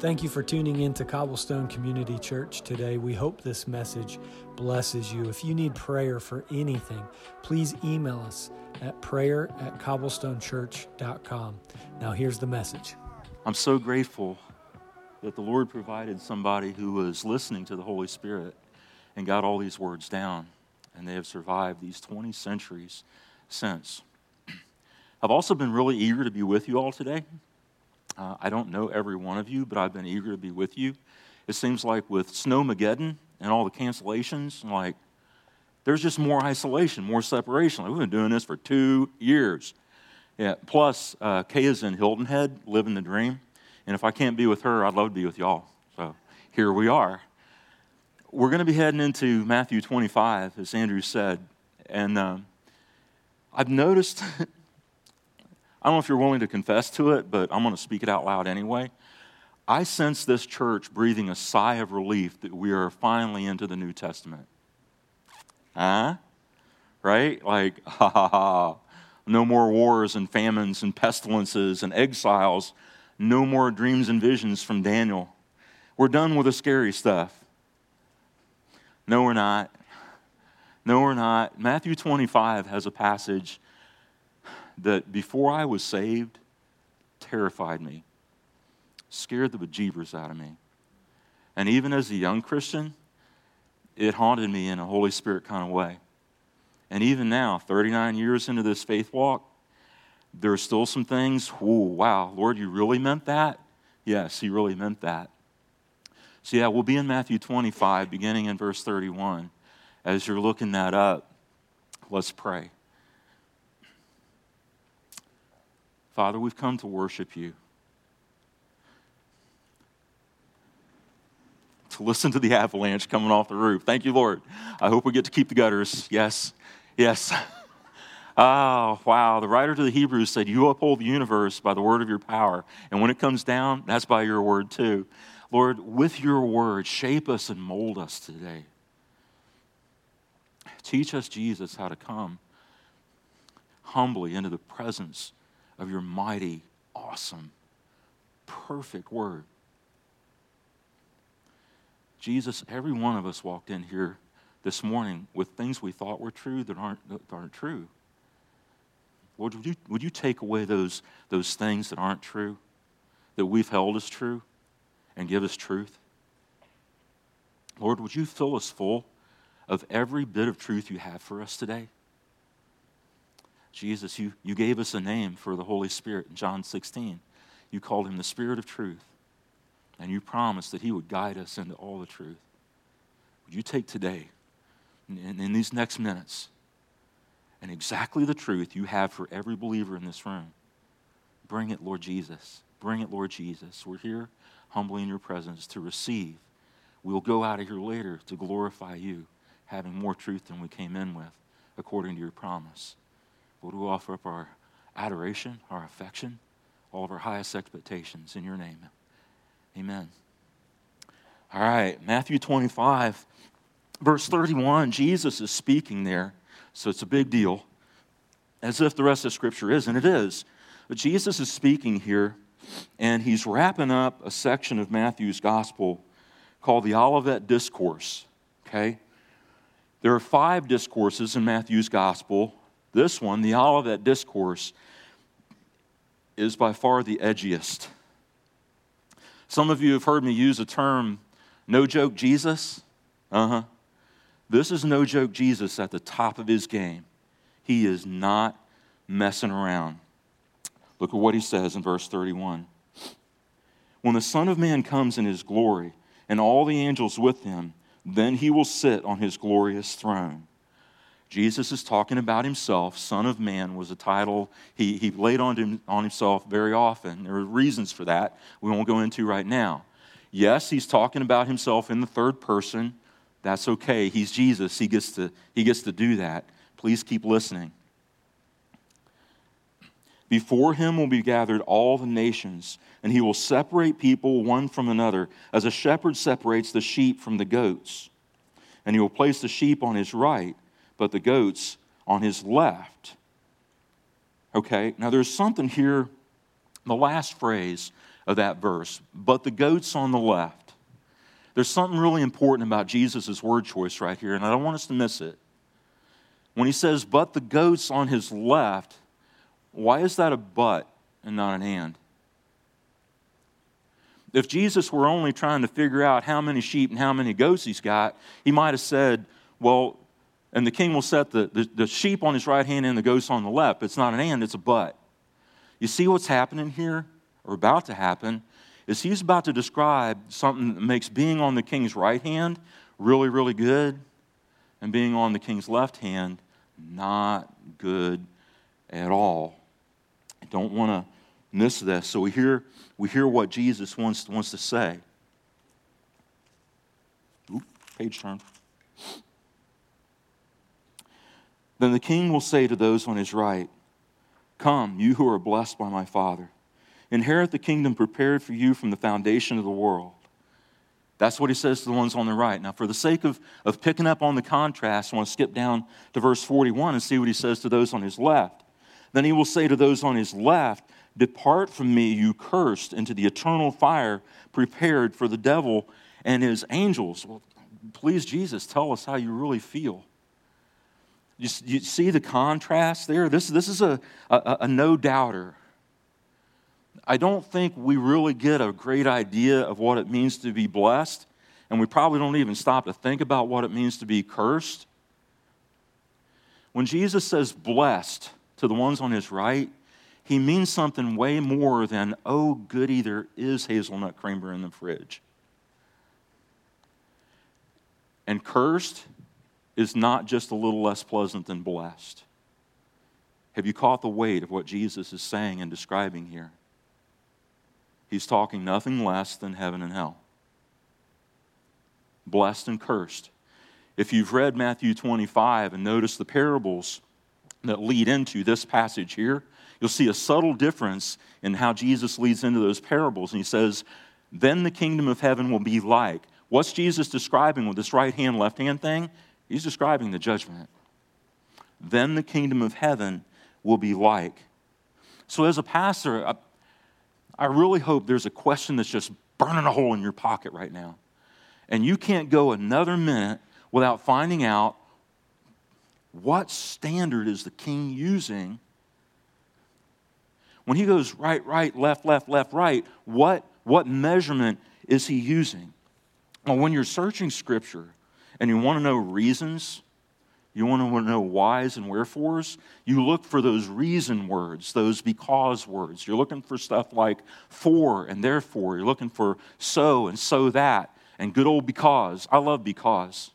Thank you for tuning in to Cobblestone Community Church today. We hope this message blesses you. If you need prayer for anything, please email us at prayer at cobblestonechurch.com. Now, here's the message. I'm so grateful that the Lord provided somebody who was listening to the Holy Spirit and got all these words down, and they have survived these 20 centuries since. I've also been really eager to be with you all today. Uh, I don't know every one of you, but I've been eager to be with you. It seems like with Snowmageddon and all the cancellations, like there's just more isolation, more separation. Like, we've been doing this for two years. Yeah. Plus, uh, Kay is in Hilton Head, living the dream. And if I can't be with her, I'd love to be with y'all. So here we are. We're going to be heading into Matthew 25, as Andrew said. And um, I've noticed I don't know if you're willing to confess to it, but I'm going to speak it out loud anyway. I sense this church breathing a sigh of relief that we are finally into the New Testament. Huh? Right? Like, ha ha ha. No more wars and famines and pestilences and exiles. No more dreams and visions from Daniel. We're done with the scary stuff. No, we're not. No, we're not. Matthew 25 has a passage that before I was saved terrified me, scared the bejeebers out of me. And even as a young Christian, it haunted me in a Holy Spirit kind of way. And even now, 39 years into this faith walk, there are still some things, oh, wow, Lord, you really meant that? Yes, He really meant that. So, yeah, we'll be in Matthew 25, beginning in verse 31. As you're looking that up, let's pray. Father, we've come to worship you. To listen to the avalanche coming off the roof. Thank you, Lord. I hope we get to keep the gutters. Yes, yes. Oh, wow. The writer to the Hebrews said, You uphold the universe by the word of your power. And when it comes down, that's by your word too. Lord, with your word, shape us and mold us today. Teach us, Jesus, how to come humbly into the presence of your mighty, awesome, perfect word. Jesus, every one of us walked in here this morning with things we thought were true that aren't, that aren't true. Lord, would you, would you take away those, those things that aren't true, that we've held as true, and give us truth? Lord, would you fill us full of every bit of truth you have for us today? Jesus, you, you gave us a name for the Holy Spirit in John 16. You called him the Spirit of truth. And you promised that he would guide us into all the truth. Would you take today, in, in these next minutes, and exactly the truth you have for every believer in this room? Bring it, Lord Jesus. Bring it, Lord Jesus. We're here humbly in your presence to receive. We'll go out of here later to glorify you, having more truth than we came in with, according to your promise. Lord, we offer up our adoration, our affection, all of our highest expectations in your name. Amen. All right, Matthew 25, verse 31, Jesus is speaking there, so it's a big deal, as if the rest of Scripture is, and it is. But Jesus is speaking here, and he's wrapping up a section of Matthew's gospel called the Olivet Discourse. Okay? There are five discourses in Matthew's gospel, this one, the Olivet Discourse, is by far the edgiest. Some of you have heard me use the term, no joke Jesus. Uh huh. This is no joke Jesus at the top of his game. He is not messing around. Look at what he says in verse 31. When the Son of Man comes in his glory and all the angels with him, then he will sit on his glorious throne. Jesus is talking about himself. Son of Man was a title he, he laid on, him, on himself very often. There are reasons for that we won't go into right now. Yes, he's talking about himself in the third person. That's okay. He's Jesus. He gets to, he gets to do that. Please keep listening. Before him will be gathered all the nations, and he will separate people one from another, as a shepherd separates the sheep from the goats. And he will place the sheep on his right but the goats on his left. Okay, now there's something here. The last phrase, of that verse, but the goats on the left. There's something really important about Jesus' word choice right here, and I don't want us to miss it. When he says, but the goats on his left, why is that a but and not an and? If Jesus were only trying to figure out how many sheep and how many goats he's got, he might have said, well, and the king will set the, the, the, sheep on his right hand and the goats on the left. It's not an and, it's a but. You see what's happening here, or about to happen, is he's about to describe something that makes being on the king's right hand really, really good, and being on the king's left hand not good at all. I don't want to miss this. So we hear, we hear what Jesus wants, wants to say. Oop, page turn. Then the king will say to those on his right, Come, you who are blessed by my Father, inherit the kingdom prepared for you from the foundation of the world. That's what he says to the ones on the right. Now, for the sake of, of picking up on the contrast, I want to skip down to verse 41 and see what he says to those on his left. Then he will say to those on his left, Depart from me, you cursed, into the eternal fire prepared for the devil and his angels. Well, please, Jesus, tell us how you really feel. You, you see the contrast there? This, this is a, a, a no doubter. I don't think we really get a great idea of what it means to be blessed, and we probably don't even stop to think about what it means to be cursed. When Jesus says blessed to the ones on his right, he means something way more than, oh, goody, there is hazelnut creamer in the fridge. And cursed is not just a little less pleasant than blessed. Have you caught the weight of what Jesus is saying and describing here? He's talking nothing less than heaven and hell. Blessed and cursed. If you've read Matthew 25 and noticed the parables that lead into this passage here, you'll see a subtle difference in how Jesus leads into those parables. And he says, Then the kingdom of heaven will be like. What's Jesus describing with this right hand, left hand thing? He's describing the judgment. Then the kingdom of heaven will be like. So, as a pastor, I, I really hope there's a question that's just burning a hole in your pocket right now. And you can't go another minute without finding out what standard is the king using when he goes right, right, left, left, left, right, what, what measurement is he using? Well, when you're searching scripture, and you want to know reasons, you want to know whys and wherefores, you look for those reason words, those because words. You're looking for stuff like for and therefore. You're looking for so and so that and good old because. I love because.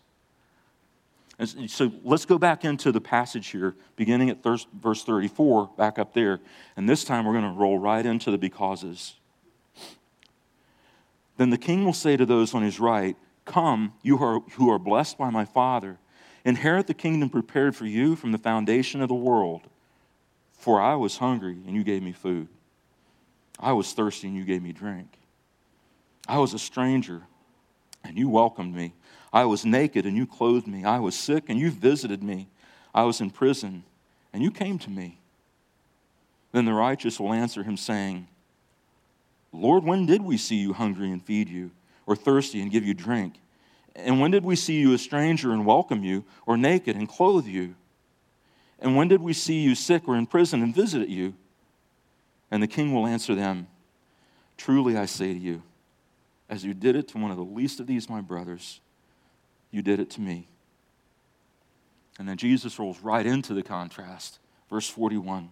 And so let's go back into the passage here, beginning at verse 34, back up there. And this time we're going to roll right into the becauses. Then the king will say to those on his right, Come, you are, who are blessed by my Father, inherit the kingdom prepared for you from the foundation of the world. For I was hungry, and you gave me food. I was thirsty, and you gave me drink. I was a stranger, and you welcomed me. I was naked, and you clothed me. I was sick, and you visited me. I was in prison, and you came to me. Then the righteous will answer him, saying, Lord, when did we see you hungry and feed you? Or thirsty and give you drink? And when did we see you a stranger and welcome you, or naked and clothe you? And when did we see you sick or in prison and visit you? And the king will answer them Truly I say to you, as you did it to one of the least of these, my brothers, you did it to me. And then Jesus rolls right into the contrast. Verse 41.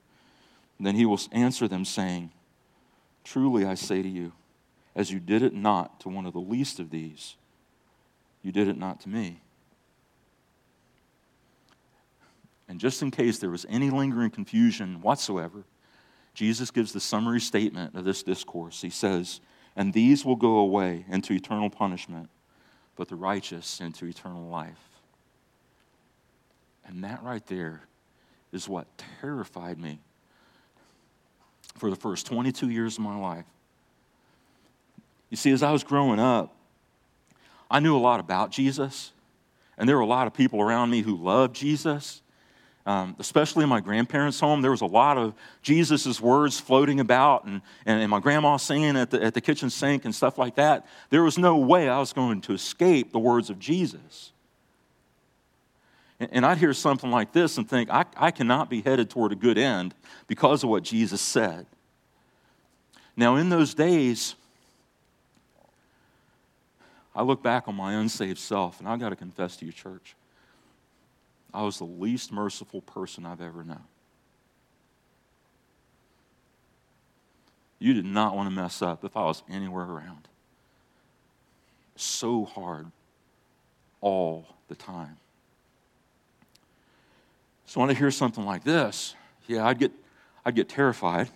Then he will answer them, saying, Truly I say to you, as you did it not to one of the least of these, you did it not to me. And just in case there was any lingering confusion whatsoever, Jesus gives the summary statement of this discourse. He says, And these will go away into eternal punishment, but the righteous into eternal life. And that right there is what terrified me for the first 22 years of my life. You see, as I was growing up, I knew a lot about Jesus, and there were a lot of people around me who loved Jesus. Um, especially in my grandparents' home, there was a lot of Jesus' words floating about, and, and, and, my grandma singing at the, at the kitchen sink and stuff like that. There was no way I was going to escape the words of Jesus. And, I'd hear something like this and think, I, I cannot be headed toward a good end because of what Jesus said. Now, in those days, I look back on my unsaved self, and I've got to confess to you, church, I was the least merciful person I've ever known. You did not want to mess up if I was anywhere around. So hard all the time. So when I hear something like this, yeah, I'd get, I'd get terrified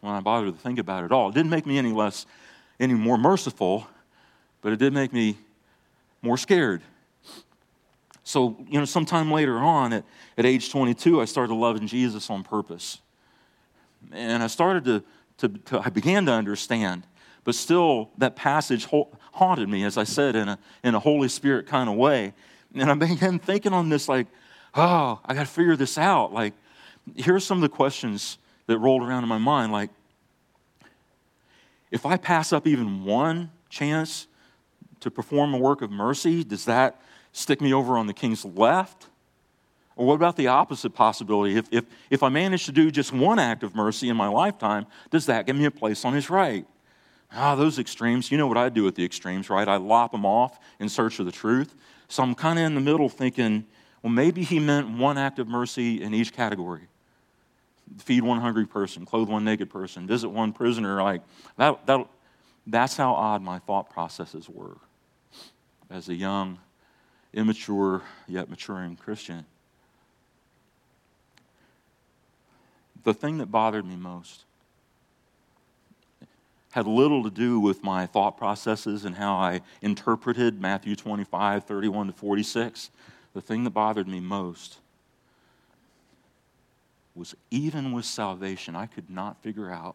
when I bothered to think about it all. It didn't make me any less, any more merciful, but it did make me more scared. So, you know, sometime later on, at, at age 22, I started loving Jesus on purpose. And I started to, to, to I began to understand, but still that passage haunted me, as I said, in a, in a Holy Spirit kind of way. And I began thinking on this, like, oh, I got to figure this out. Like, here's some of the questions that rolled around in my mind. Like, if I pass up even one chance to perform a work of mercy, does that stick me over on the king's left? Or what about the opposite possibility? If, if, if I manage to do just one act of mercy in my lifetime, does that give me a place on his right? Ah, those extremes, you know what I do with the extremes, right? I lop them off in search of the truth. So I'm kind of in the middle thinking, well, maybe he meant one act of mercy in each category. Feed one hungry person, clothe one naked person, visit one prisoner. Like that, that, that's how odd my thought processes were as a young immature yet maturing Christian. The thing that bothered me most had little to do with my thought processes and how I interpreted Matthew 25, 31 to 46. The thing that bothered me most was even with salvation, I could not figure out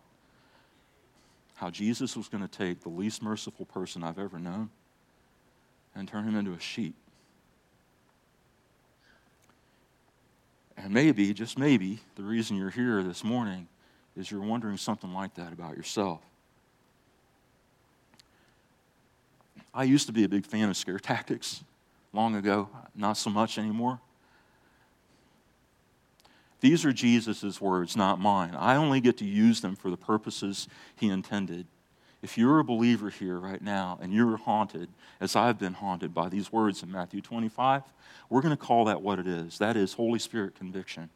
how Jesus was going to take the least merciful person I've ever known and turn him into a sheep. And maybe, just maybe, the reason you're here this morning is you're wondering something like that about yourself. I used to be a big fan of scare tactics long ago, not so much anymore. These are Jesus' words, not mine. I only get to use them for the purposes he intended. If you're a believer here right now and you're haunted, as I've been haunted by these words in Matthew 25, we're going to call that what it is. That is Holy Spirit conviction.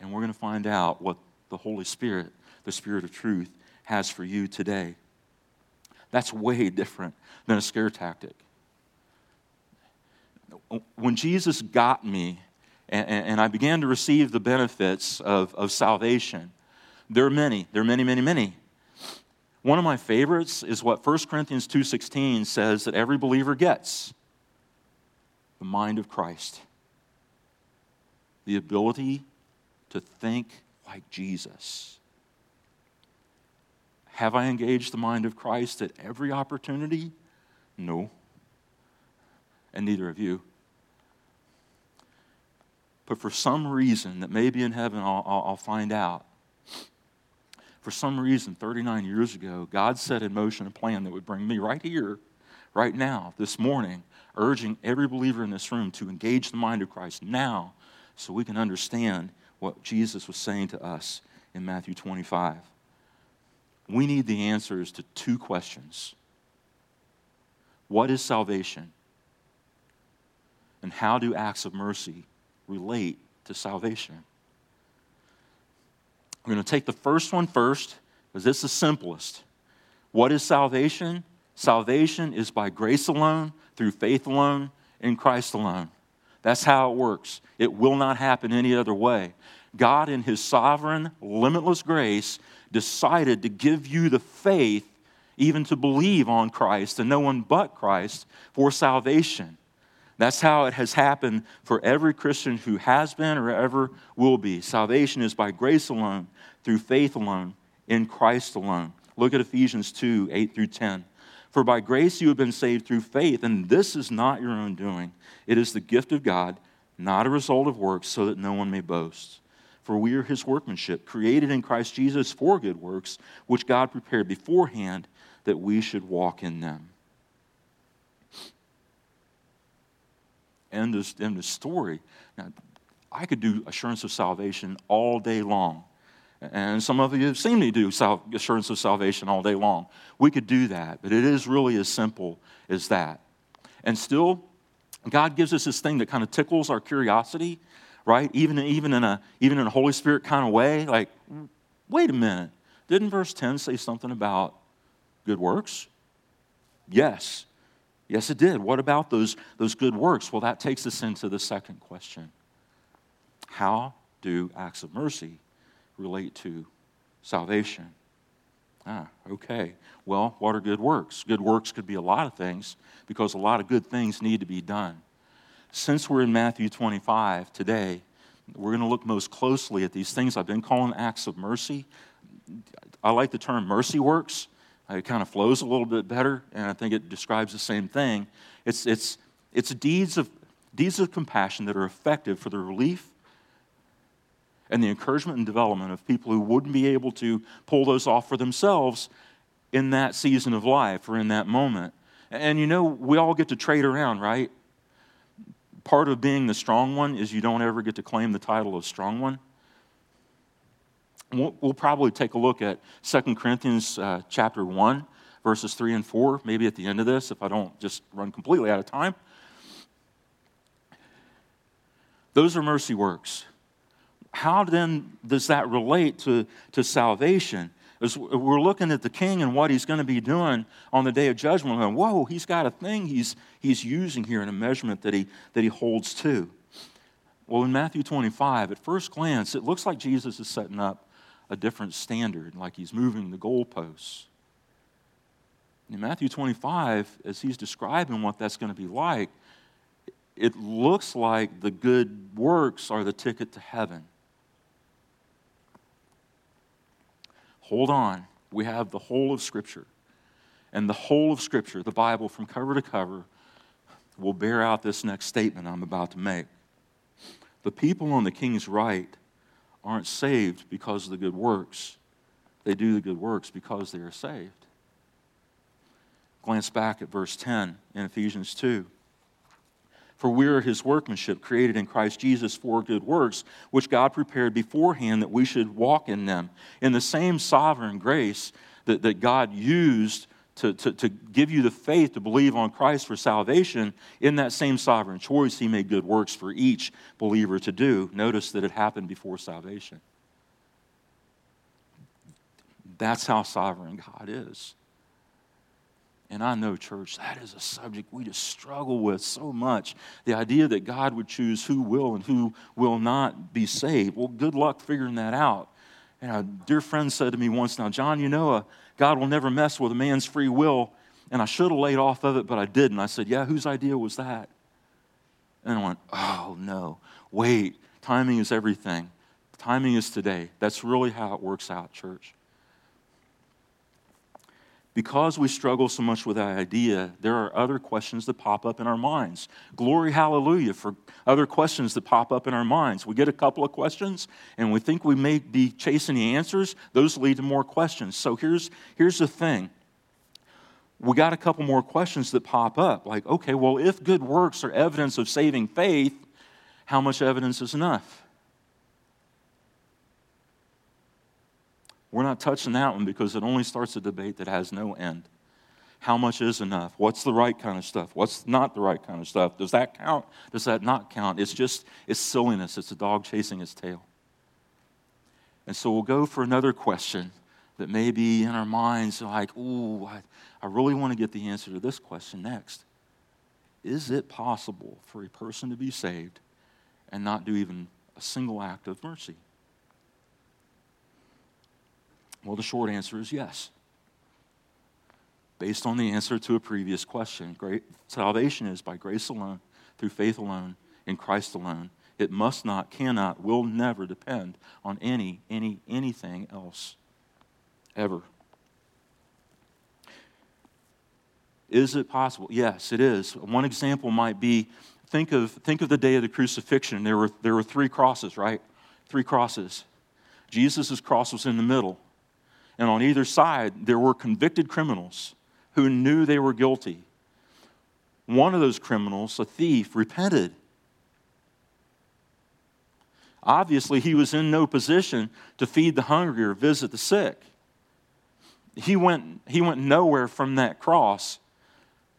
And we're going to find out what the Holy Spirit, the Spirit of truth, has for you today. That's way different than a scare tactic. When Jesus got me and, and I began to receive the benefits of, of salvation, there are many, there are many, many, many. One of my favorites is what 1 Corinthians 2:16 says that every believer gets. The mind of Christ. The ability to think like Jesus. Have I engaged the mind of Christ at every opportunity? No. And neither of you. But for some reason that maybe in heaven I'll, I'll, find out, for some reason, 39 years ago, God set in motion a plan that would bring me right here, right now, this morning, urging every believer in this room to engage the mind of Christ now so we can understand what Jesus was saying to us in Matthew 25. We need the answers to two questions What is salvation? And how do acts of mercy relate to salvation? I'm going to take the first one first because this is the simplest. What is salvation? Salvation is by grace alone, through faith alone, in Christ alone. That's how it works. It will not happen any other way. God, in His sovereign, limitless grace, decided to give you the faith even to believe on Christ and no one but Christ for salvation. That's how it has happened for every Christian who has been or ever will be. Salvation is by grace alone, through faith alone, in Christ alone. Look at Ephesians 2 8 through 10. For by grace you have been saved through faith, and this is not your own doing. It is the gift of God, not a result of works, so that no one may boast. For we are his workmanship, created in Christ Jesus for good works, which God prepared beforehand that we should walk in them. End of, end story. Now, I could do assurance of salvation all day long. And some of you have seen me do assurance of salvation all day long. We could do that, but it is really as simple as that. And still, God gives us this thing that kind of tickles our curiosity, right? Even, even, in, a, even in a Holy Spirit kind of way. Like, wait a minute. Didn't verse 10 say something about good works? Yes. Yes, it did. What about those, those good works? Well, that takes us into the second question How do acts of mercy relate to salvation? Ah, okay. Well, what are good works? Good works could be a lot of things because a lot of good things need to be done. Since we're in Matthew 25 today, we're going to look most closely at these things I've been calling acts of mercy. I like the term mercy works Uh, it kind of flows a little bit better, and I think it describes the same thing. It's, it's, it's deeds, of, deeds of compassion that are effective for the relief and the encouragement and development of people who wouldn't be able to pull those off for themselves in that season of life or in that moment. And you know, we all get to trade around, right? Part of being the strong one is you don't ever get to claim the title of strong one. We'll, probably take a look at 2 Corinthians uh, chapter 1, verses 3 and 4, maybe at the end of this, if I don't just run completely out of time. Those are mercy works. How then does that relate to, to salvation? As we're looking at the king and what he's going to be doing on the day of judgment, and whoa, he's got a thing he's, he's using here in a measurement that he, that he holds to. Well, in Matthew 25, at first glance, it looks like Jesus is setting up a different standard, like he's moving the goalposts. In Matthew 25, as he's describing what that's going to be like, it looks like the good works are the ticket to heaven. Hold on. We have the whole of Scripture. And the whole of Scripture, the Bible from cover to cover, will bear out this next statement I'm about to make. The people on the king's right aren't saved because of the good works. They do the good works because they are saved. Glance back at verse 10 in Ephesians 2. For we are his workmanship, created in Christ Jesus for good works, which God prepared beforehand that we should walk in them. In the same sovereign grace that, that God used to, to, to give you the faith to believe on Christ for salvation, in that same sovereign choice, He made good works for each believer to do. Notice that it happened before salvation. That's how sovereign God is. And I know, church, that is a subject we just struggle with so much. The idea that God would choose who will and who will not be saved. Well, good luck figuring that out. And a dear friend said to me once, Now, John, you know, uh, God will never mess with a man's free will. And I should have laid off of it, but I didn't. I said, Yeah, whose idea was that? And I went, Oh, no. Wait, timing is everything. Timing is today. That's really how it works out, church because we struggle so much with that idea, there are other questions that pop up in our minds. Glory, hallelujah, for other questions that pop up in our minds. We get a couple of questions and we think we may be chasing the answers. Those lead to more questions. So here's, here's the thing we got a couple more questions that pop up. Like, okay, well, if good works are evidence of saving faith, how much evidence is enough? We're not touching that one because it only starts a debate that has no end. How much is enough? What's the right kind of stuff? What's not the right kind of stuff? Does that count? Does that not count? It's just, it's silliness. It's a dog chasing its tail. And so we'll go for another question that may be in our minds like, ooh, I, I really want to get the answer to this question next. Is it possible for a person to be saved and not do even a single act of mercy? Well, the short answer is yes. Based on the answer to a previous question, great, salvation is by grace alone, through faith alone, in Christ alone. It must not, cannot, will never depend on any, any, anything else, ever. Is it possible? Yes, it is. One example might be think of, think of the day of the crucifixion. There were, there were three crosses, right? Three crosses. Jesus' cross was in the middle. And on either side, there were convicted criminals who knew they were guilty. One of those criminals, a thief, repented. Obviously, he was in no position to feed the hungry or visit the sick. He went, he went nowhere from that cross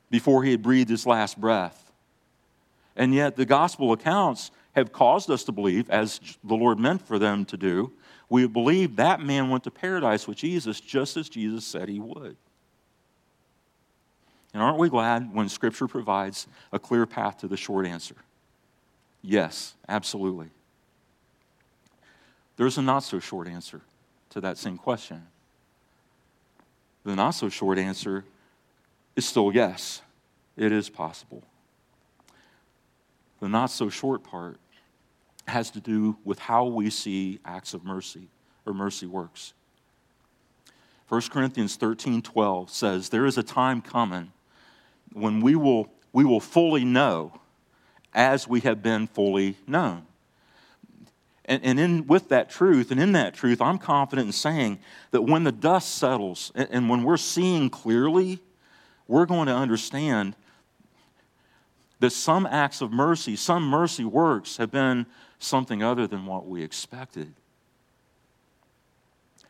before he had breathed his last breath. And yet, the gospel accounts have caused us to believe, as the Lord meant for them to do, we believe that man went to paradise with Jesus just as Jesus said he would. And aren't we glad when Scripture provides a clear path to the short answer? Yes, absolutely. There's a not so short answer to that same question. The not so short answer is still yes, it is possible. The not so short part has to do with how we see acts of mercy or mercy works. 1 Corinthians 13 12 says, There is a time coming when we will, we will fully know as we have been fully known. And, and in, with that truth, and in that truth, I'm confident in saying that when the dust settles and, and when we're seeing clearly, we're going to understand that some acts of mercy, some mercy works, have been something other than what we expected.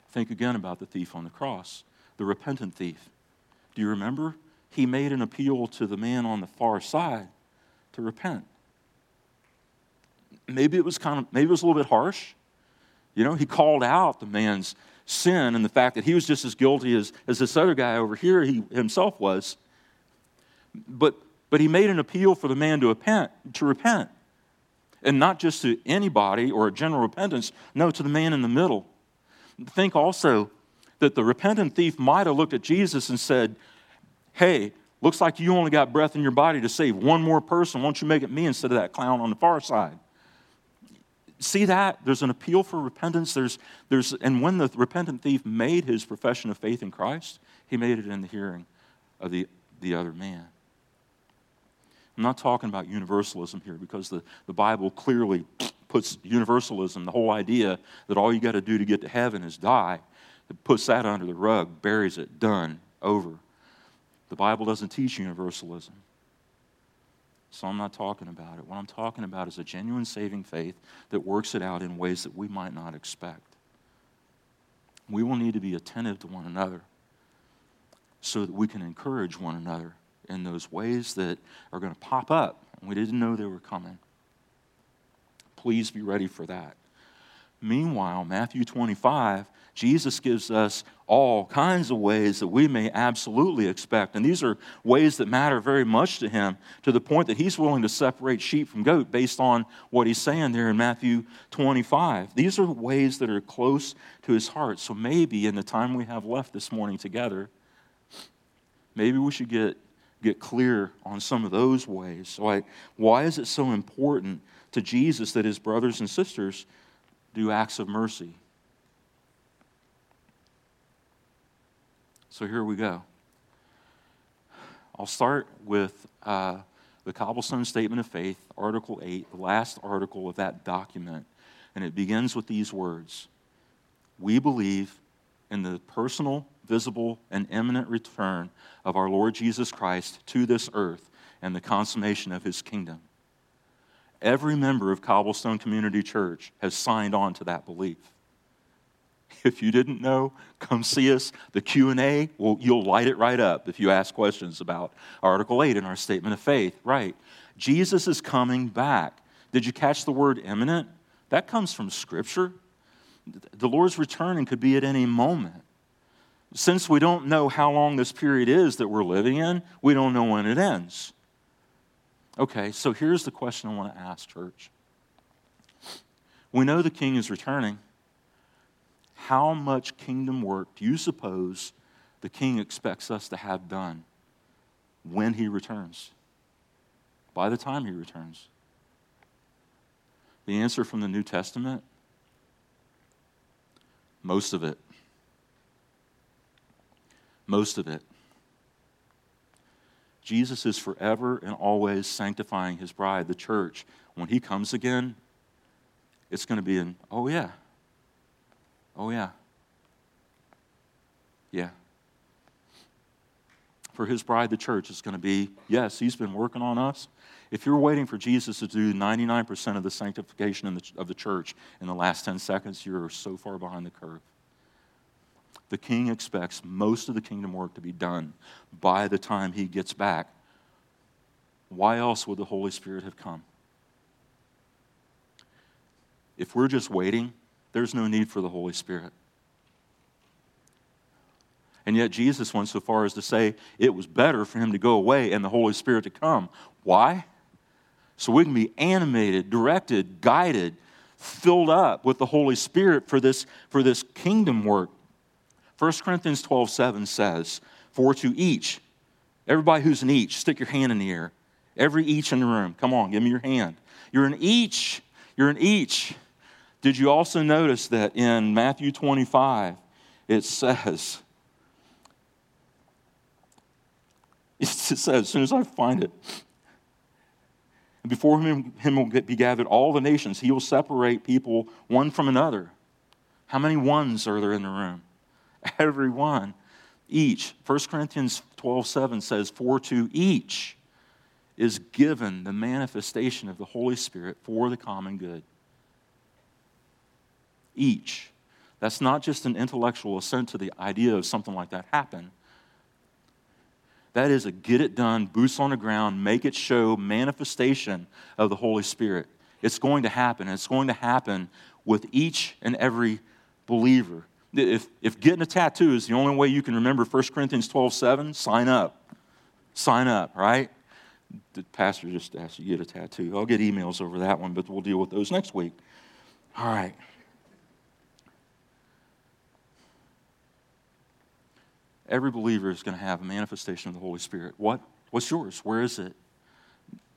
Think again about the thief on the cross, the repentant thief. Do you remember? He made an appeal to the man on the far side to repent. Maybe it was kind of, maybe it was a little bit harsh. You know, he called out the man's sin and the fact that he was just as guilty as, as this other guy over here he himself was. But, but he made an appeal for the man to repent, to repent. And not just to anybody or a general repentance, no, to the man in the middle. Think also that the repentant thief might have looked at Jesus and said, Hey, looks like you only got breath in your body to save one more person. Why don't you make it me instead of that clown on the far side? see that? There's an appeal for repentance. There's, there's, and when the repentant thief made his profession of faith in Christ, he made it in the hearing of the, the other man. I'm not talking about universalism here because the, the Bible clearly puts universalism, the whole idea that all you got to do to get to heaven is die, it puts that under the rug, buries it, done, over. The Bible doesn't teach universalism. So I'm not talking about it. What I'm talking about is a genuine saving faith that works it out in ways that we might not expect. We will need to be attentive to one another so that we can encourage one another in those ways that are going to pop up. We didn't know they were coming. Please be ready for that. Meanwhile, Matthew 25, Jesus gives us all kinds of ways that we may absolutely expect. And these are ways that matter very much to him, to the point that he's willing to separate sheep from goat based on what he's saying there in Matthew 25. These are ways that are close to his heart. So maybe in the time we have left this morning together, maybe we should get, get clear on some of those ways. Why, why is it so important to Jesus that his brothers and sisters do acts of mercy. So here we go. I'll start with uh, the Cobblestone Statement of Faith, Article 8, the last article of that document. And it begins with these words We believe in the personal, visible, and imminent return of our Lord Jesus Christ to this earth and the consummation of his kingdom. Every member of Cobblestone Community Church has signed on to that belief. If you didn't know, come see us. The Q&A, well, you'll light it right up if you ask questions about Article 8 in our Statement of Faith. Right. Jesus is coming back. Did you catch the word imminent? That comes from Scripture. The Lord's returning could be at any moment. Since we don't know how long this period is that we're living in, we don't know when it ends. Okay, so here's the question I want to ask, church. We know the king is returning. how much kingdom work do you suppose the king expects us to have done when he returns? By the time he returns? The answer from the New Testament most of it. Most of it. Jesus is forever and always sanctifying his bride, the church. When he comes again, it's going to be in, oh, yeah. Oh, yeah. Yeah. For his bride, the church, is going to be, yes, he's been working on us. If you're waiting for Jesus to do 99% of the sanctification the, of the church in the last 10 seconds, you're so far behind the curve. The king expects most of the kingdom work to be done by the time he gets back. Why else would the Holy Spirit have come? If we're just waiting, there's no need for the Holy Spirit. And yet, Jesus went so far as to say it was better for him to go away and the Holy Spirit to come. Why? So we can be animated, directed, guided, filled up with the Holy Spirit for this, for this kingdom work. 1 Corinthians 12 7 says, For to each, everybody who's an each, stick your hand in the air. Every each in the room, come on, give me your hand. You're an each. You're an each. Did you also notice that in Matthew 25, it says, it says, as soon as I find it, before him, him will be gathered all the nations, he will separate people one from another. How many ones are there in the room? Every one. Each. 1 Corinthians 12 7 says, For to each is given the manifestation of the Holy Spirit for the common good. Each. That's not just an intellectual assent to the idea of something like that happen. That is a get it done, boots on the ground, make it show manifestation of the Holy Spirit. It's going to happen. It's going to happen with each and every believer. If, if getting a tattoo is the only way you can remember 1 Corinthians 12 7, sign up. Sign up, right? The pastor just asked you to get a tattoo. I'll get emails over that one, but we'll deal with those next week. All right. Every believer is going to have a manifestation of the Holy Spirit. What? What's yours? Where is it?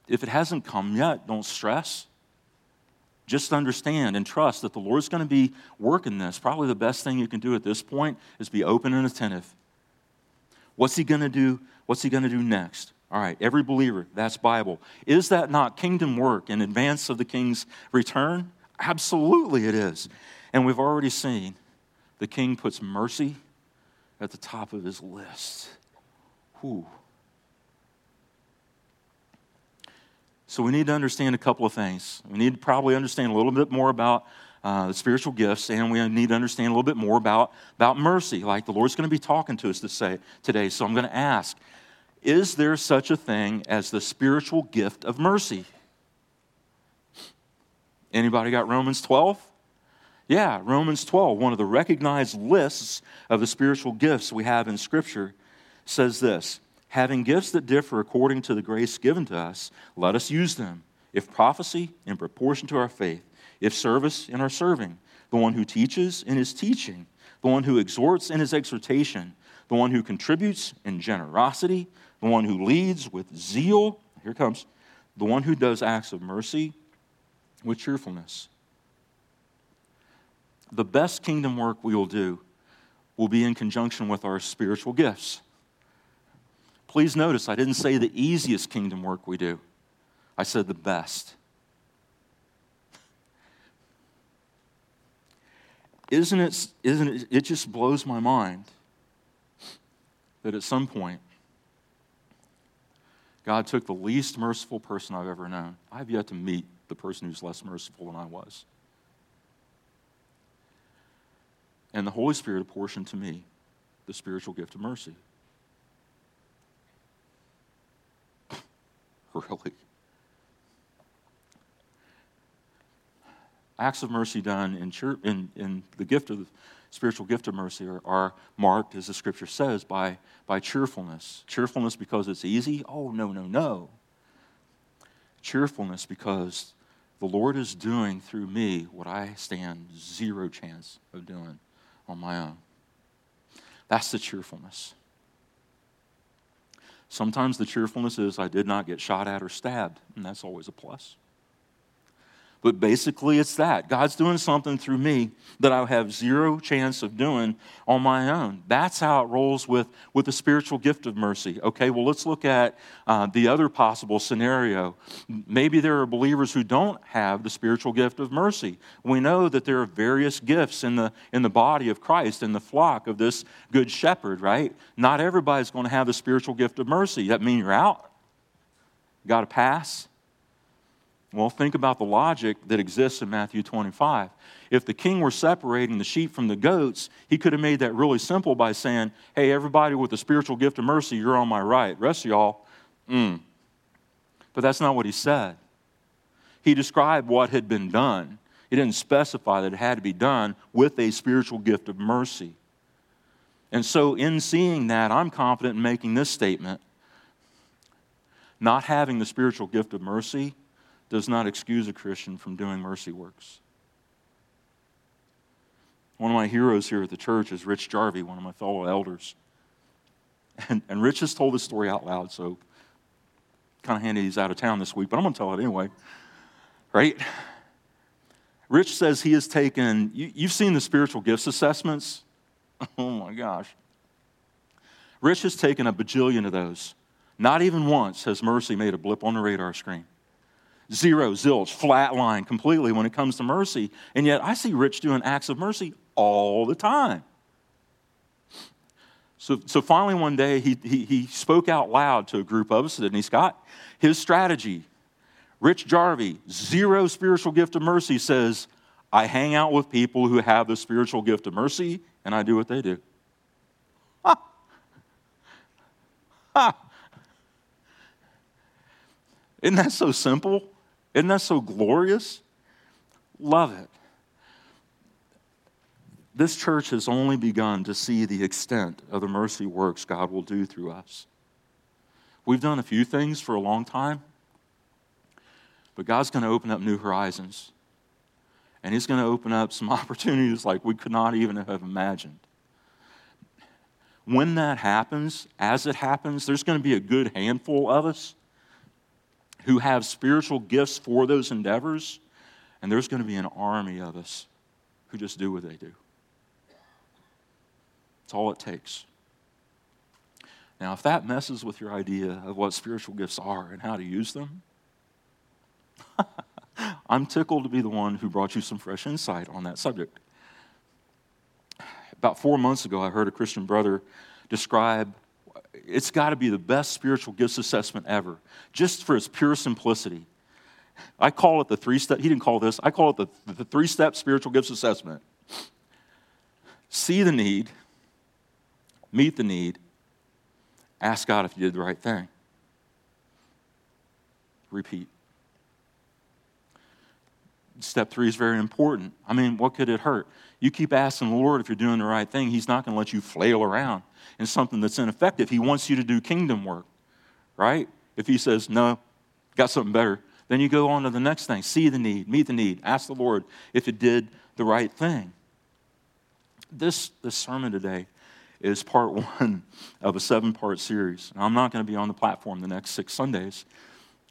If it hasn't come yet, don't stress. Just understand and trust that the Lord's going to be working this. Probably the best thing you can do at this point is be open and attentive. What's he going to do? What's he going to do next? All right, every believer, that's Bible. Is that not kingdom work in advance of the king's return? Absolutely it is. And we've already seen the king puts mercy at the top of his list. Whew. So we need to understand a couple of things. We need to probably understand a little bit more about uh, the spiritual gifts, and we need to understand a little bit more about, about mercy, like the Lord's going to be talking to us to say, today. So I'm going to ask Is there such a thing as the spiritual gift of mercy? Anybody got Romans 12? Yeah, Romans 12, one of the recognized lists of the spiritual gifts we have in Scripture, says this Having gifts that differ according to the grace given to us, let us use them. If prophecy, in proportion to our faith. If service, in our serving. The one who teaches, in his teaching. The one who exhorts, in his exhortation. The one who contributes, in generosity. The one who leads, with zeal. Here comes. The one who does acts of mercy, with cheerfulness the best kingdom work we will do will be in conjunction with our spiritual gifts. Please notice, I didn't say the easiest kingdom work we do, I said the best. Isn't it, isn't it, it just blows my mind that at some point, God took the least merciful person I've ever known. I've yet to meet the person who's less merciful than I was. And the Holy Spirit apportioned to me the spiritual gift of mercy. really? Acts of mercy done in, church, in, in the gift of the spiritual gift of mercy are, are marked, as the scripture says, by, by cheerfulness. Cheerfulness because it's easy? Oh, no, no, no. Cheerfulness because the Lord is doing through me what I stand zero chance of doing on my own. That's the cheerfulness. Sometimes the cheerfulness is I did not get shot at or stabbed, and that's always a plus. But basically, it's that. God's doing something through me that I have zero chance of doing on my own. That's how it rolls with, with the spiritual gift of mercy. Okay, well, let's look at uh, the other possible scenario. Maybe there are believers who don't have the spiritual gift of mercy. We know that there are various gifts in the, in the body of Christ, in the flock of this good shepherd, right? Not everybody's going to have the spiritual gift of mercy. That mean you're out? Got to pass? Well, think about the logic that exists in Matthew 25. If the king were separating the sheep from the goats, he could have made that really simple by saying, Hey, everybody with the spiritual gift of mercy, you're on my right. Rest of y'all, mm. But that's not what he said. He described what had been done. He didn't specify that it had to be done with a spiritual gift of mercy. And so, in seeing that, I'm confident in making this statement. Not having the spiritual gift of mercy does not excuse a Christian from doing mercy works. One of my heroes here at the church is Rich Jarvie, one of my fellow elders. And, and Rich has told this story out loud, so kind of handy he's out of town this week, but I'm going to tell it anyway. Right? Rich says he has taken, you, you've seen the spiritual gifts assessments. Oh my gosh. Rich has taken a bajillion of those. Not even once has mercy made a blip on the radar screen zero, zilch, flat line completely when it comes to mercy. And yet I see Rich doing acts of mercy all the time. So, so finally, one day, he, he, he spoke out loud to a group of us, didn't Scott? His strategy Rich Jarvie, zero spiritual gift of mercy, says, I hang out with people who have the spiritual gift of mercy, and I do what they do. Ha! Ha! Isn't that so simple? Isn't that so glorious? Love it. This church has only begun to see the extent of the mercy works God will do through us. We've done a few things for a long time, but God's going to open up new horizons. And He's going to open up some opportunities like we could not even have imagined. When that happens, as it happens, there's going to be a good handful of us who have spiritual gifts for those endeavors, and there's going to be an army of us who just do what they do. It's all it takes. Now, if that messes with your idea of what spiritual gifts are and how to use them, I'm tickled to be the one who brought you some fresh insight on that subject. About four months ago, I heard a Christian brother describe it's got to be the best spiritual gifts assessment ever, just for its pure simplicity. I call it the three step, he didn't call this, I call it the, the three step spiritual gifts assessment. See the need, meet the need, ask God if you did the right thing. Repeat. Step three is very important. I mean, what could it hurt? You keep asking the Lord if you're doing the right thing, He's not going to let you flail around in something that's ineffective. He wants you to do kingdom work, right? If He says, no, got something better, then you go on to the next thing. See the need, meet the need, ask the Lord if it did the right thing. This, this sermon today is part one of a seven part series. Now, I'm not going to be on the platform the next six Sundays.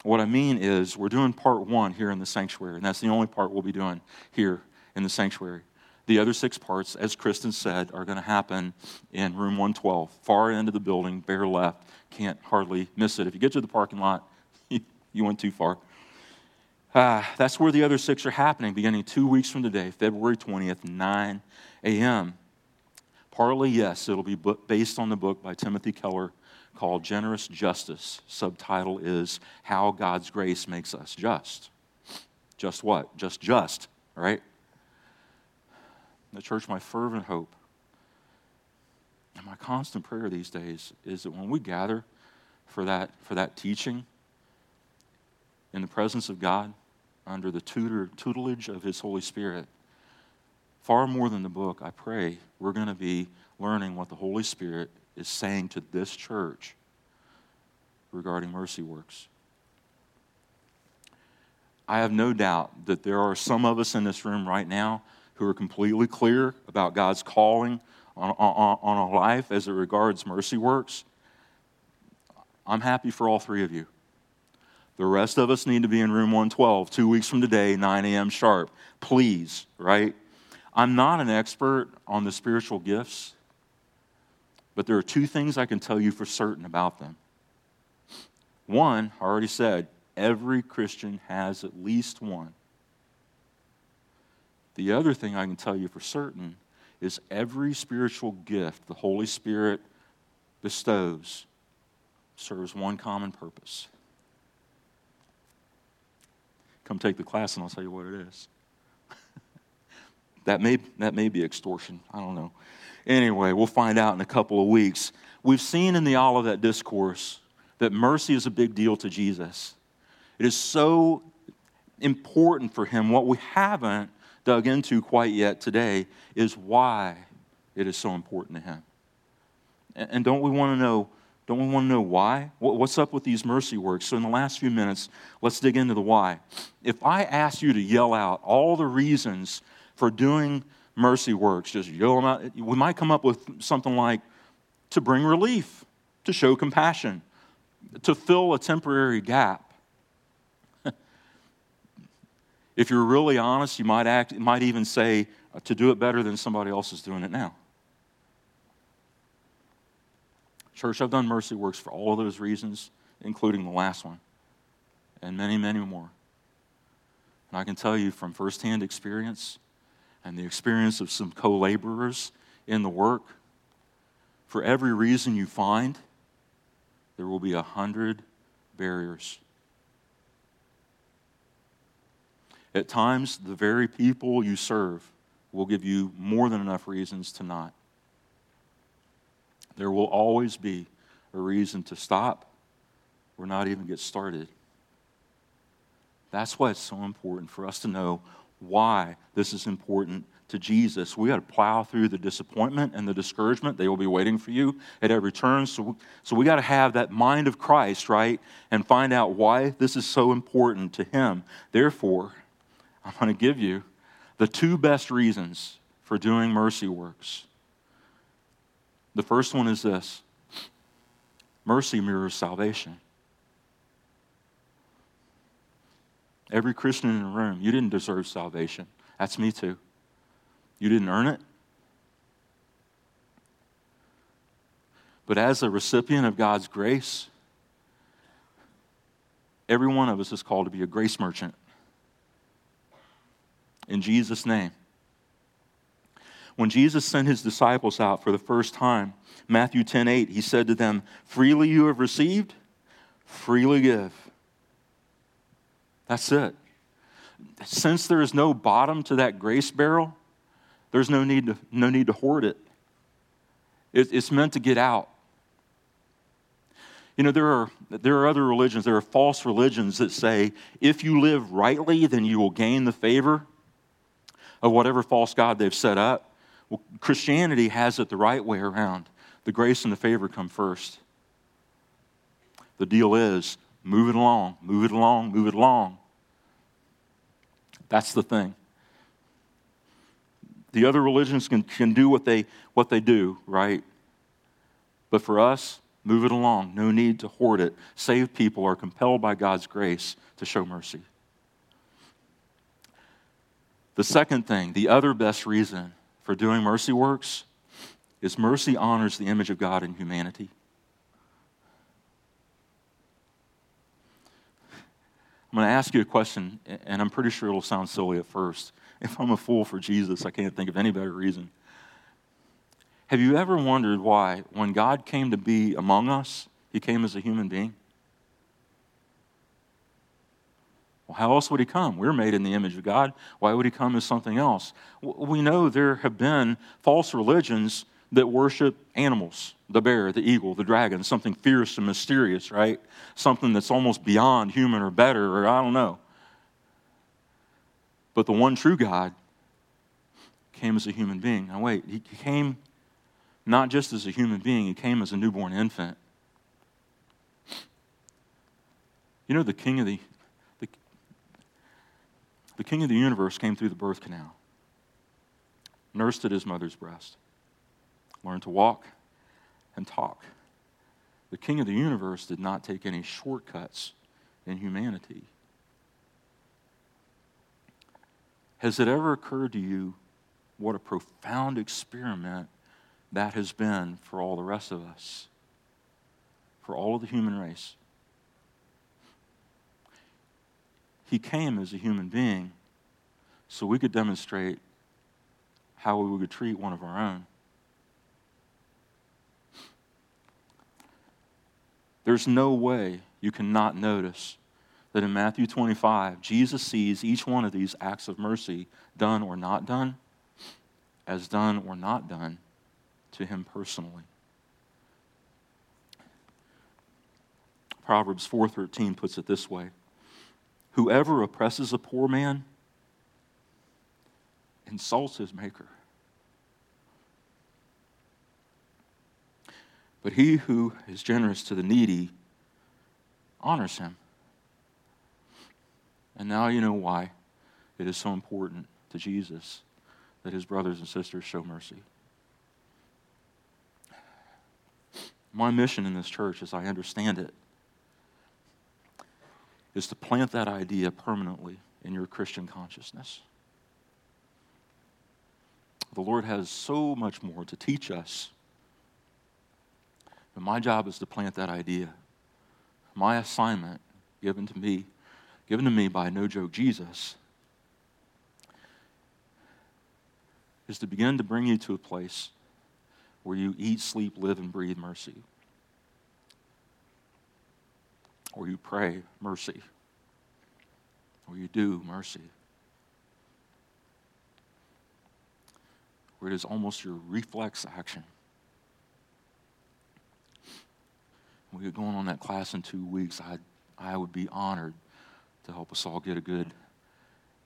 What I mean is, we're doing part one here in the sanctuary, and that's the only part we'll be doing here in the sanctuary. The other six parts, as Kristen said, are going to happen in room 112, far end of the building, bear left. Can't hardly miss it. If you get to the parking lot, you went too far. Uh, that's where the other six are happening, beginning two weeks from today, February 20th, 9 a.m. Partly, yes, it'll be based on the book by Timothy Keller called Generous Justice. Subtitle is How God's Grace Makes Us Just. Just what? Just just, right? The church, my fervent hope and my constant prayer these days is that when we gather for that, for that teaching in the presence of God, under the tutor, tutelage of His Holy Spirit, far more than the book, I pray we're going to be learning what the Holy Spirit is saying to this church regarding mercy works. I have no doubt that there are some of us in this room right now who are completely clear about God's calling on, on, on a life as it regards mercy works, I'm happy for all three of you. The rest of us need to be in room 112 two weeks from today, 9 a.m. sharp. Please, right? I'm not an expert on the spiritual gifts, but there are two things I can tell you for certain about them. One, I already said, every Christian has at least one. The other thing I can tell you for certain is every spiritual gift the Holy Spirit bestows serves one common purpose. Come take the class and I'll tell you what it is. that, may, that may be extortion. I don't know. Anyway, we'll find out in a couple of weeks. We've seen in the Olivet Discourse that mercy is a big deal to Jesus. It is so important for him. What we haven't dug into quite yet today is why it is so important to him. And don't we want to know? Don't we want to know why? What's up with these mercy works? So, in the last few minutes, let's dig into the why. If I ask you to yell out all the reasons for doing mercy works, just yell them out, we might come up with something like to bring relief, to show compassion, to fill a temporary gap, if you're really honest, you might, act, might even say uh, to do it better than somebody else is doing it now. Church, I've done mercy works for all of those reasons, including the last one, and many, many more. And I can tell you from firsthand experience and the experience of some co laborers in the work, for every reason you find, there will be a hundred barriers At times, the very people you serve will give you more than enough reasons to not. There will always be a reason to stop or not even get started. That's why it's so important for us to know why this is important to Jesus. We got to plow through the disappointment and the discouragement. They will be waiting for you at every turn. So, so we got to have that mind of Christ, right? And find out why this is so important to Him. Therefore, I'm going to give you the two best reasons for doing mercy works. The first one is this mercy mirrors salvation. Every Christian in the room, you didn't deserve salvation. That's me too. You didn't earn it. But as a recipient of God's grace, every one of us is called to be a grace merchant in Jesus' name. When Jesus sent his disciples out for the first time, Matthew 10 8, he said to them, Freely you have received, freely give. That's it. Since there is no bottom to that grace barrel, there's no need to, no need to hoard it. it. It's meant to get out. You know, there are, there are other religions, there are false religions that say if you live rightly, then you will gain the favor of whatever false God they've set up. Well, Christianity has it the right way around. The grace and the favor come first. The deal is move it along, move it along, move it along. That's the thing. The other religions can, can do what they, what they do, right? But for us, move it along. No need to hoard it. Saved people are compelled by God's grace to show mercy. The second thing, the other best reason for doing mercy works is mercy honors the image of God in humanity. I'm going to ask you a question, and I'm pretty sure it'll sound silly at first. If I'm a fool for Jesus, I can't think of any better reason. Have you ever wondered why, when God came to be among us, he came as a human being? Well, how else would he come? We're made in the image of God. Why would he come as something else? We know there have been false religions that worship animals the bear, the eagle, the dragon, something fierce and mysterious, right? Something that's almost beyond human or better, or I don't know. But the one true God came as a human being. Now, wait, he came not just as a human being, he came as a newborn infant. You know, the king of the the king of the universe came through the birth canal. nursed at his mother's breast, learned to walk and talk. The king of the universe did not take any shortcuts in humanity. Has it ever occurred to you what a profound experiment that has been for all the rest of us, for all of the human race? He came as a human being so we could demonstrate how we would treat one of our own. There's no way you cannot notice that in Matthew 25, Jesus sees each one of these acts of mercy, done or not done, as done or not done to him personally. Proverbs 4:13 puts it this way: Whoever oppresses a poor man insults his maker. But he who is generous to the needy honors him. And now you know why it is so important to Jesus that his brothers and sisters show mercy. My mission in this church, as I understand it, is to plant that idea permanently in your Christian consciousness. The Lord has so much more to teach us. But my job is to plant that idea. My assignment given to me, given to me by no joke Jesus, is to begin to bring you to a place where you eat, sleep, live, and breathe mercy. Or you pray mercy. Or you do mercy. where it is almost your reflex action. We get going on that class in two weeks. I, I would be honored to help us all get a good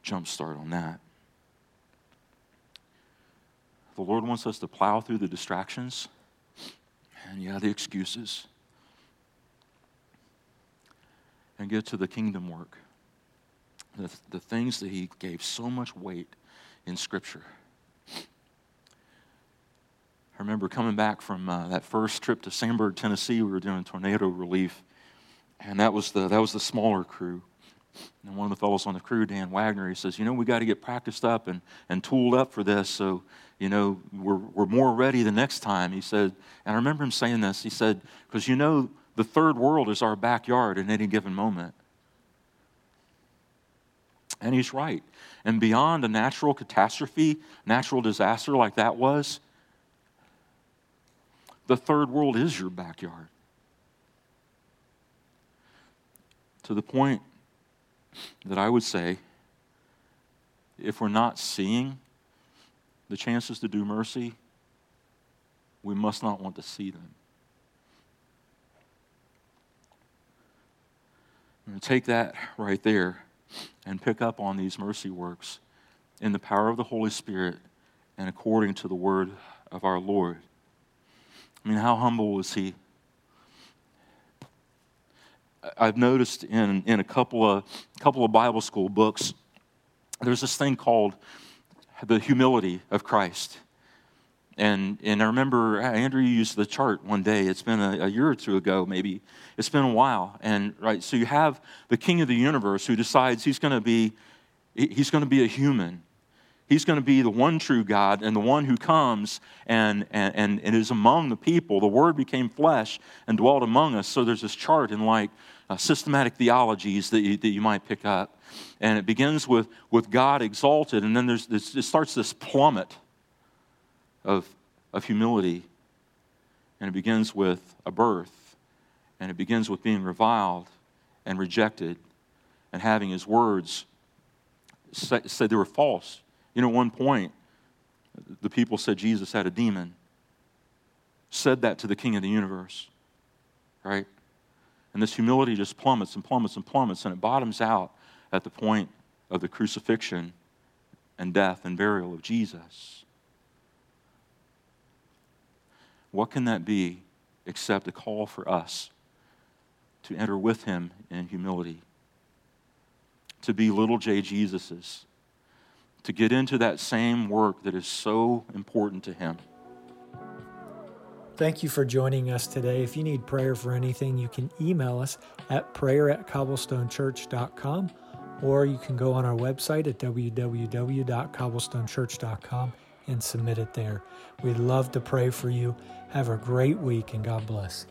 jump start on that. The Lord wants us to plow through the distractions and, yeah, the excuses and get to the kingdom work. The, the things that He gave so much weight in Scripture. I remember coming back from uh, that first trip to Sandburg, Tennessee. We were doing tornado relief, and that was the that was the smaller crew. And one of the fellows on the crew, Dan Wagner, he says, "You know, we got to get practiced up and, and tooled up for this, so you know we're we're more ready the next time." He said, and I remember him saying this. He said, "Because you know, the third world is our backyard in any given moment." And he's right. And beyond a natural catastrophe, natural disaster like that was, the third world is your backyard. To the point that I would say, if we're not seeing the chances to do mercy, we must not want to see them. To take that right there and pick up on these mercy works in the power of the Holy Spirit and according to the word of our Lord. I mean, how humble was he? I've noticed in, in a couple of, couple of Bible school books, there's this thing called the humility of Christ. And, and I remember Andrew used the chart one day. It's been a, a, year or two ago, maybe. It's been a while. And right, so you have the king of the universe who decides he's going to be he's going to be a human. He's going to be the one true God and the one who comes and, and, and, and is among the people. The Word became flesh and dwelt among us. So there's this chart in like uh, systematic theologies that you, that you might pick up. And it begins with, with God exalted, and then there's this, it starts this plummet of, of humility. And it begins with a birth, and it begins with being reviled and rejected and having his words said they were false you know, at one point, the people said Jesus had a demon. Said that to the king of the universe, right? And this humility just plummets and plummets and plummets, and it bottoms out at the point of the crucifixion and death and burial of Jesus. What can that be except a call for us to enter with him in humility, to be little j Jesuses? to get into that same work that is so important to Him. Thank you for joining us today. If you need prayer for anything, you can email us at prayer at cobblestonechurch.com or you can go on our website at www.cobblestonechurch.com and submit it there. We'd love to pray for you. Have a great week and God bless.